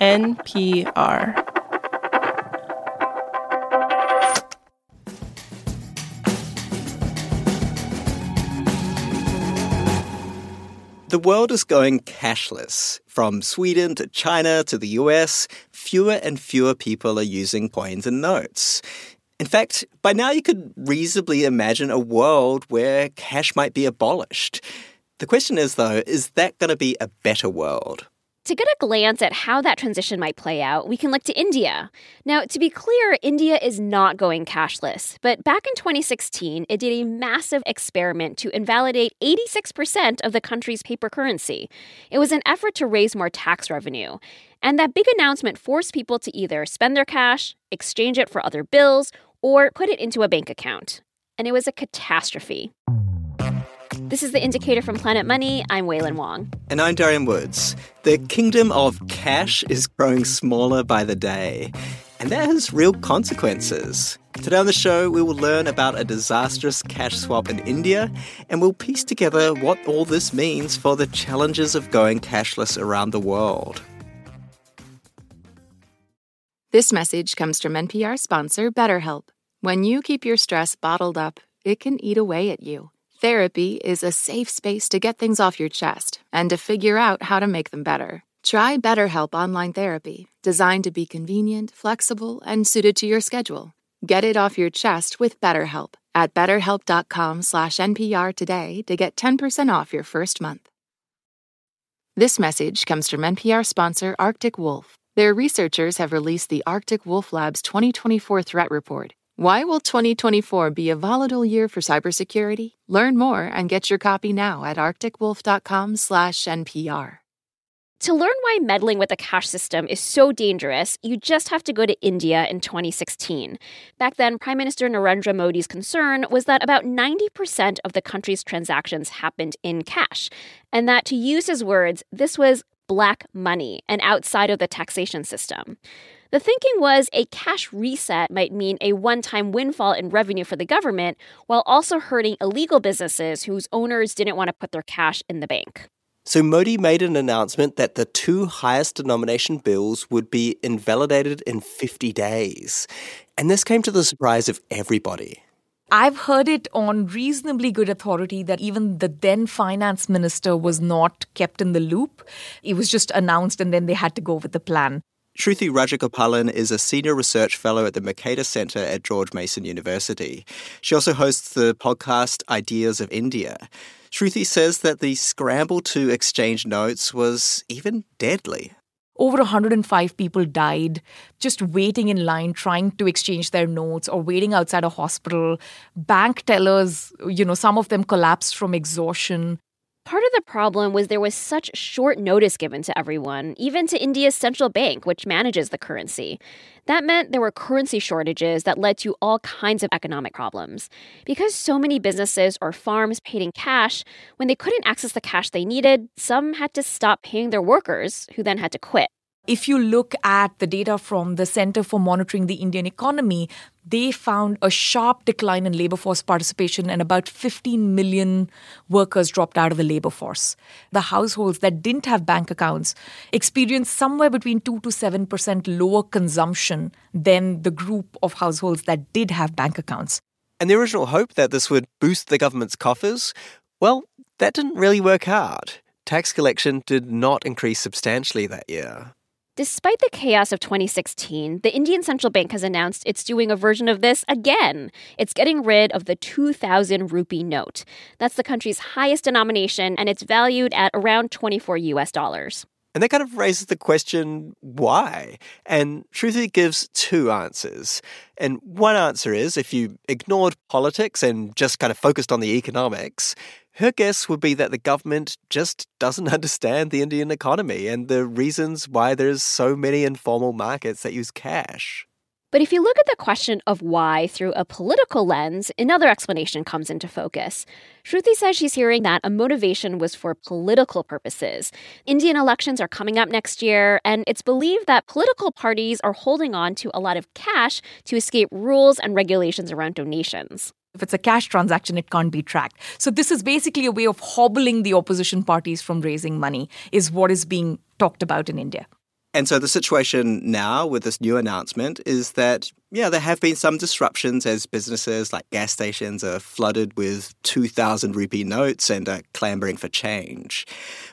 NPR. The world is going cashless. From Sweden to China to the US, fewer and fewer people are using coins and notes. In fact, by now you could reasonably imagine a world where cash might be abolished. The question is, though, is that going to be a better world? To get a glance at how that transition might play out, we can look to India. Now, to be clear, India is not going cashless, but back in 2016, it did a massive experiment to invalidate 86% of the country's paper currency. It was an effort to raise more tax revenue. And that big announcement forced people to either spend their cash, exchange it for other bills, or put it into a bank account. And it was a catastrophe. This is the indicator from Planet Money. I'm Wailin Wong. And I'm Darian Woods. The kingdom of cash is growing smaller by the day, and that has real consequences. Today on the show, we will learn about a disastrous cash swap in India, and we'll piece together what all this means for the challenges of going cashless around the world. This message comes from NPR sponsor BetterHelp. When you keep your stress bottled up, it can eat away at you. Therapy is a safe space to get things off your chest and to figure out how to make them better. Try BetterHelp Online Therapy, designed to be convenient, flexible, and suited to your schedule. Get it off your chest with BetterHelp at betterhelp.com/npr today to get 10% off your first month. This message comes from NPR sponsor Arctic Wolf. Their researchers have released the Arctic Wolf Lab's 2024 threat report why will 2024 be a volatile year for cybersecurity? Learn more and get your copy now at arcticwolf.com/npr. To learn why meddling with the cash system is so dangerous, you just have to go to India in 2016. Back then, Prime Minister Narendra Modi's concern was that about 90% of the country's transactions happened in cash, and that, to use his words, this was black money and outside of the taxation system. The thinking was a cash reset might mean a one time windfall in revenue for the government while also hurting illegal businesses whose owners didn't want to put their cash in the bank. So Modi made an announcement that the two highest denomination bills would be invalidated in 50 days. And this came to the surprise of everybody. I've heard it on reasonably good authority that even the then finance minister was not kept in the loop. It was just announced and then they had to go with the plan. Shruti Rajagopalan is a senior research fellow at the Mercatus Center at George Mason University. She also hosts the podcast Ideas of India. Shruti says that the scramble to exchange notes was even deadly. Over 105 people died just waiting in line trying to exchange their notes or waiting outside a hospital. Bank tellers, you know, some of them collapsed from exhaustion. Part of the problem was there was such short notice given to everyone, even to India's central bank, which manages the currency. That meant there were currency shortages that led to all kinds of economic problems. Because so many businesses or farms paid in cash, when they couldn't access the cash they needed, some had to stop paying their workers, who then had to quit. If you look at the data from the Center for Monitoring the Indian Economy, they found a sharp decline in labor force participation and about 15 million workers dropped out of the labor force. The households that didn't have bank accounts experienced somewhere between 2 to 7% lower consumption than the group of households that did have bank accounts. And the original hope that this would boost the government's coffers, well, that didn't really work out. Tax collection did not increase substantially that year. Despite the chaos of 2016, the Indian Central Bank has announced it's doing a version of this again. It's getting rid of the 2000 rupee note. That's the country's highest denomination, and it's valued at around 24 US dollars. And that kind of raises the question why? And Shruti gives two answers. And one answer is if you ignored politics and just kind of focused on the economics, her guess would be that the government just doesn't understand the Indian economy and the reasons why there's so many informal markets that use cash. But if you look at the question of why through a political lens, another explanation comes into focus. Shruti says she's hearing that a motivation was for political purposes. Indian elections are coming up next year, and it's believed that political parties are holding on to a lot of cash to escape rules and regulations around donations. If it's a cash transaction, it can't be tracked. So, this is basically a way of hobbling the opposition parties from raising money, is what is being talked about in India. And so the situation now with this new announcement is that, yeah, there have been some disruptions as businesses like gas stations are flooded with 2,000 rupee notes and are clamoring for change.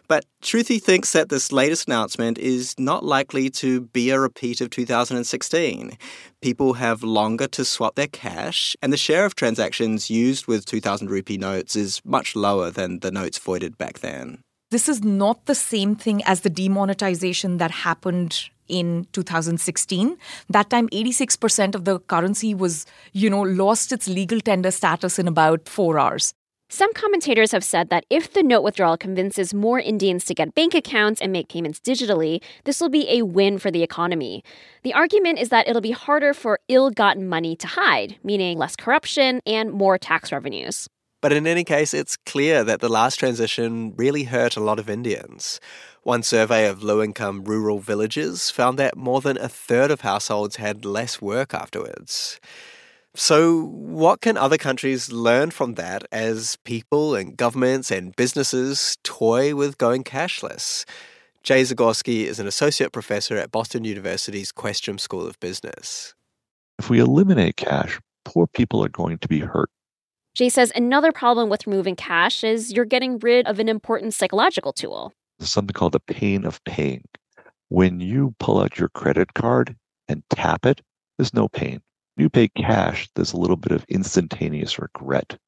But Shruti thinks that this latest announcement is not likely to be a repeat of 2016. People have longer to swap their cash, and the share of transactions used with 2,000 rupee notes is much lower than the notes voided back then this is not the same thing as the demonetization that happened in 2016 that time 86% of the currency was you know lost its legal tender status in about 4 hours some commentators have said that if the note withdrawal convinces more Indians to get bank accounts and make payments digitally, this will be a win for the economy. The argument is that it'll be harder for ill gotten money to hide, meaning less corruption and more tax revenues. But in any case, it's clear that the last transition really hurt a lot of Indians. One survey of low income rural villages found that more than a third of households had less work afterwards. So, what can other countries learn from that as people and governments and businesses toy with going cashless? Jay Zagorsky is an associate professor at Boston University's Questrom School of Business. If we eliminate cash, poor people are going to be hurt. Jay says another problem with removing cash is you're getting rid of an important psychological tool. There's something called the pain of paying. When you pull out your credit card and tap it, there's no pain. When you pay cash, there's a little bit of instantaneous regret.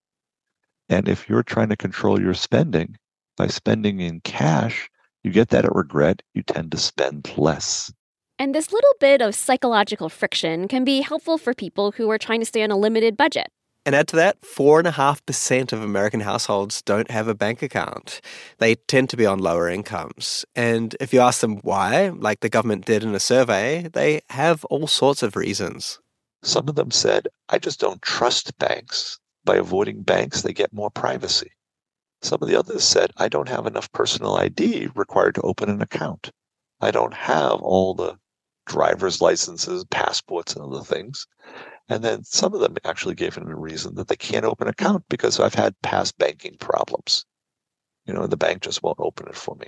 And if you're trying to control your spending by spending in cash, you get that at regret, you tend to spend less. And this little bit of psychological friction can be helpful for people who are trying to stay on a limited budget. And add to that, 4.5% of American households don't have a bank account. They tend to be on lower incomes. And if you ask them why, like the government did in a survey, they have all sorts of reasons. Some of them said, I just don't trust banks. By avoiding banks, they get more privacy. Some of the others said, I don't have enough personal ID required to open an account. I don't have all the driver's licenses, passports, and other things. And then some of them actually gave him a reason that they can't open an account because I've had past banking problems. You know, and the bank just won't open it for me.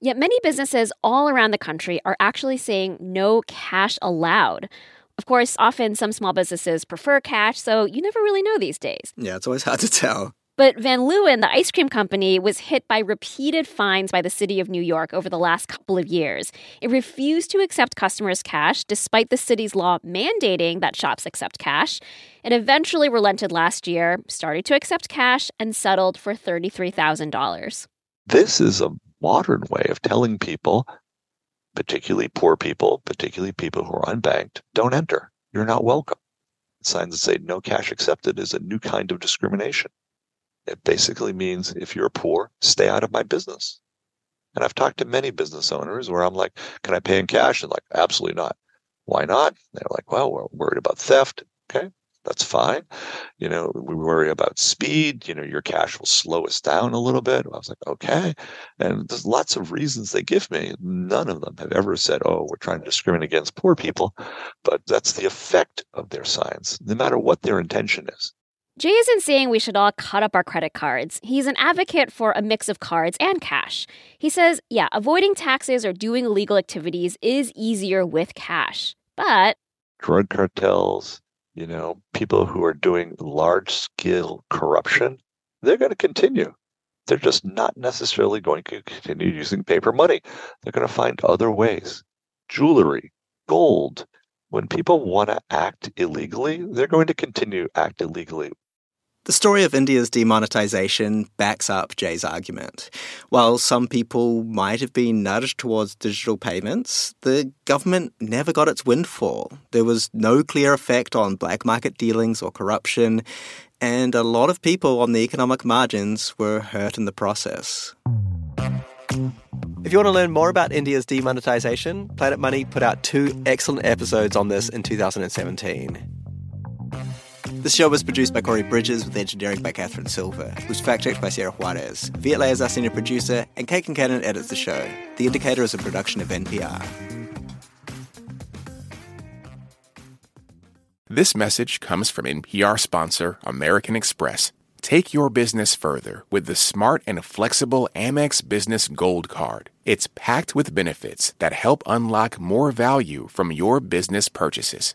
Yet many businesses all around the country are actually saying no cash allowed. Of course, often some small businesses prefer cash, so you never really know these days. Yeah, it's always hard to tell. But Van Leeuwen, the ice cream company, was hit by repeated fines by the city of New York over the last couple of years. It refused to accept customers' cash despite the city's law mandating that shops accept cash. It eventually relented last year, started to accept cash, and settled for $33,000. This is a modern way of telling people, particularly poor people, particularly people who are unbanked, don't enter. You're not welcome. Signs that say no cash accepted is a new kind of discrimination. It basically means if you're poor, stay out of my business. And I've talked to many business owners where I'm like, can I pay in cash? And like, absolutely not. Why not? They're like, well, we're worried about theft. Okay, that's fine. You know, we worry about speed. You know, your cash will slow us down a little bit. I was like, okay. And there's lots of reasons they give me. None of them have ever said, oh, we're trying to discriminate against poor people. But that's the effect of their signs, no matter what their intention is. Jay isn't saying we should all cut up our credit cards. He's an advocate for a mix of cards and cash. He says, yeah, avoiding taxes or doing illegal activities is easier with cash. But drug cartels, you know, people who are doing large scale corruption, they're going to continue. They're just not necessarily going to continue using paper money. They're going to find other ways. Jewelry, gold. When people want to act illegally, they're going to continue act illegally the story of India's demonetization backs up Jay's argument. While some people might have been nudged towards digital payments, the government never got its windfall. There was no clear effect on black market dealings or corruption, and a lot of people on the economic margins were hurt in the process. If you want to learn more about India's demonetization, Planet Money put out two excellent episodes on this in 2017. This show was produced by Corey Bridges with engineering by Catherine Silver. Was fact-checked by Sarah Juarez. Viet is our senior producer, and Kate Concannon edits the show. The Indicator is a production of NPR. This message comes from NPR sponsor American Express. Take your business further with the smart and flexible Amex Business Gold Card. It's packed with benefits that help unlock more value from your business purchases.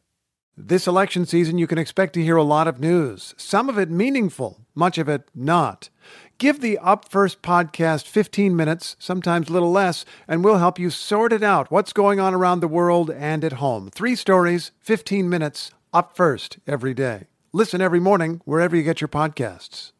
This election season, you can expect to hear a lot of news, some of it meaningful, much of it not. Give the Up First podcast 15 minutes, sometimes a little less, and we'll help you sort it out what's going on around the world and at home. Three stories, 15 minutes, up first every day. Listen every morning wherever you get your podcasts.